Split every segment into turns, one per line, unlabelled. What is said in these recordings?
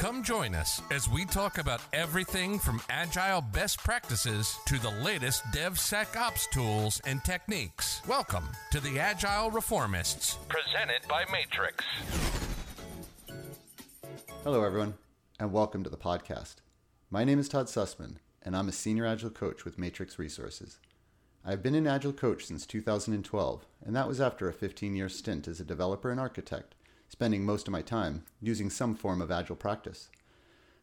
Come join us as we talk about everything from agile best practices to the latest DevSecOps tools and techniques. Welcome to the Agile Reformists, presented by Matrix.
Hello, everyone, and welcome to the podcast. My name is Todd Sussman, and I'm a senior Agile coach with Matrix Resources. I've been an Agile coach since 2012, and that was after a 15 year stint as a developer and architect, spending most of my time using some form of Agile practice.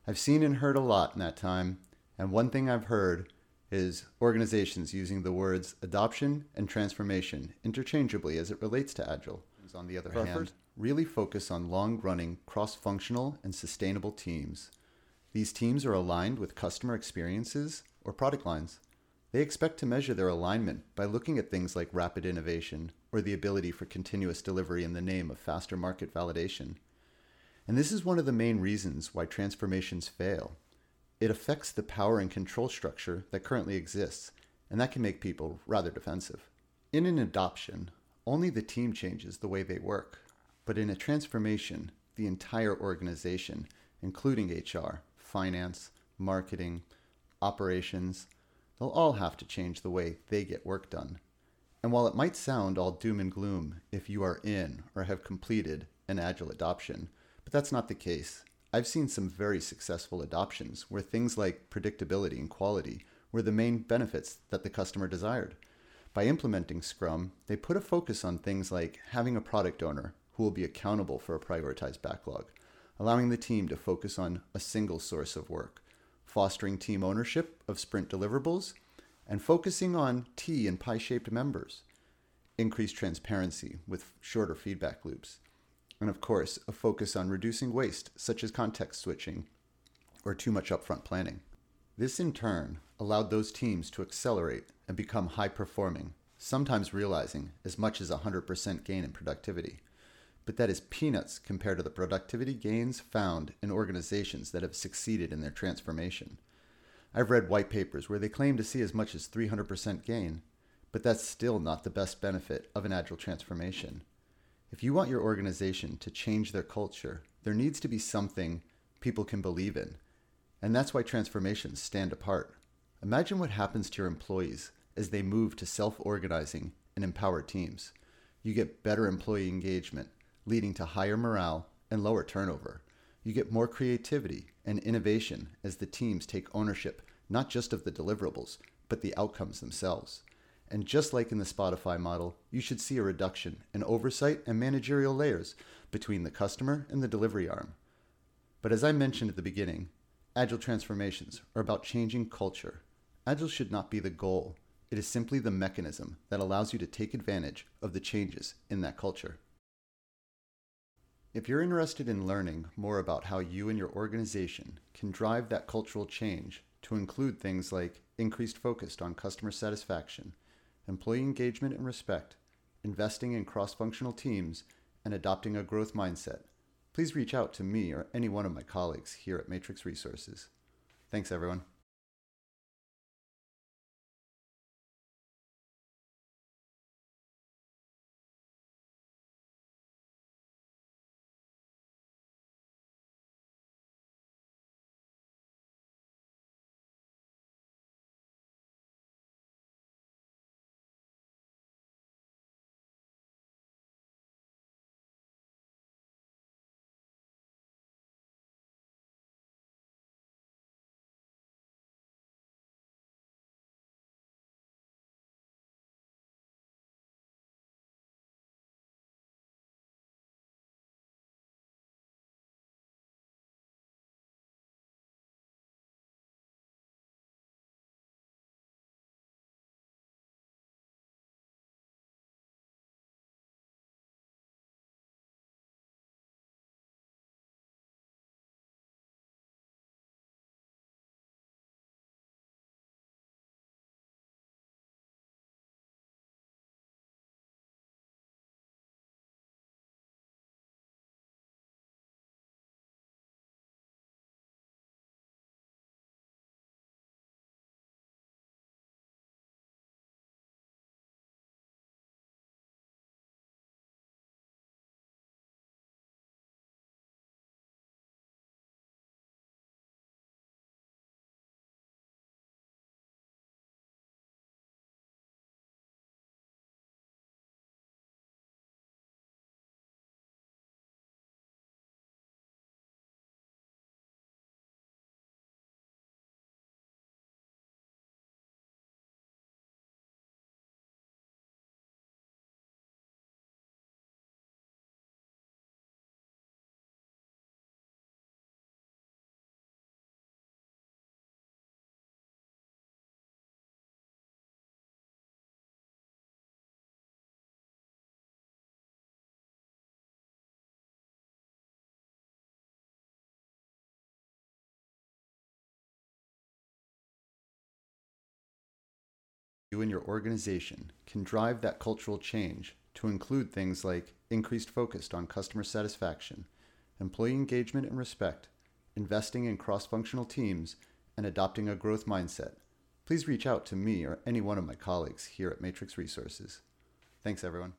I've seen and heard a lot in that time, and one thing I've heard is organizations using the words adoption and transformation interchangeably as it relates to Agile. On the other hand, really focus on long running, cross functional, and sustainable teams. These teams are aligned with customer experiences or product lines. They expect to measure their alignment by looking at things like rapid innovation or the ability for continuous delivery in the name of faster market validation. And this is one of the main reasons why transformations fail. It affects the power and control structure that currently exists, and that can make people rather defensive. In an adoption, only the team changes the way they work, but in a transformation, the entire organization, including HR, finance, marketing, operations, they'll all have to change the way they get work done. And while it might sound all doom and gloom if you are in or have completed an agile adoption, but that's not the case. I've seen some very successful adoptions where things like predictability and quality were the main benefits that the customer desired. By implementing Scrum, they put a focus on things like having a product owner who will be accountable for a prioritized backlog, allowing the team to focus on a single source of work, fostering team ownership of sprint deliverables, and focusing on T and pi shaped members, increased transparency with shorter feedback loops, and of course, a focus on reducing waste, such as context switching or too much upfront planning. This in turn allowed those teams to accelerate and become high performing, sometimes realizing as much as 100% gain in productivity but that is peanuts compared to the productivity gains found in organizations that have succeeded in their transformation. I've read white papers where they claim to see as much as 300% gain, but that's still not the best benefit of an agile transformation. If you want your organization to change their culture, there needs to be something people can believe in. And that's why transformations stand apart. Imagine what happens to your employees as they move to self organizing and empowered teams. You get better employee engagement, leading to higher morale and lower turnover. You get more creativity and innovation as the teams take ownership not just of the deliverables, but the outcomes themselves. And just like in the Spotify model, you should see a reduction in oversight and managerial layers between the customer and the delivery arm. But as I mentioned at the beginning, agile transformations are about changing culture. Agile should not be the goal, it is simply the mechanism that allows you to take advantage of the changes in that culture. If you're interested in learning more about how you and your organization can drive that cultural change to include things like increased focus on customer satisfaction, employee engagement and respect, investing in cross functional teams, and adopting a growth mindset, please reach out to me or any one of my colleagues here at Matrix Resources. Thanks, everyone. You and your organization can drive that cultural change to include things like increased focus on customer satisfaction, employee engagement and respect, investing in cross functional teams, and adopting a growth mindset, please reach out to me or any one of my colleagues here at Matrix Resources. Thanks, everyone.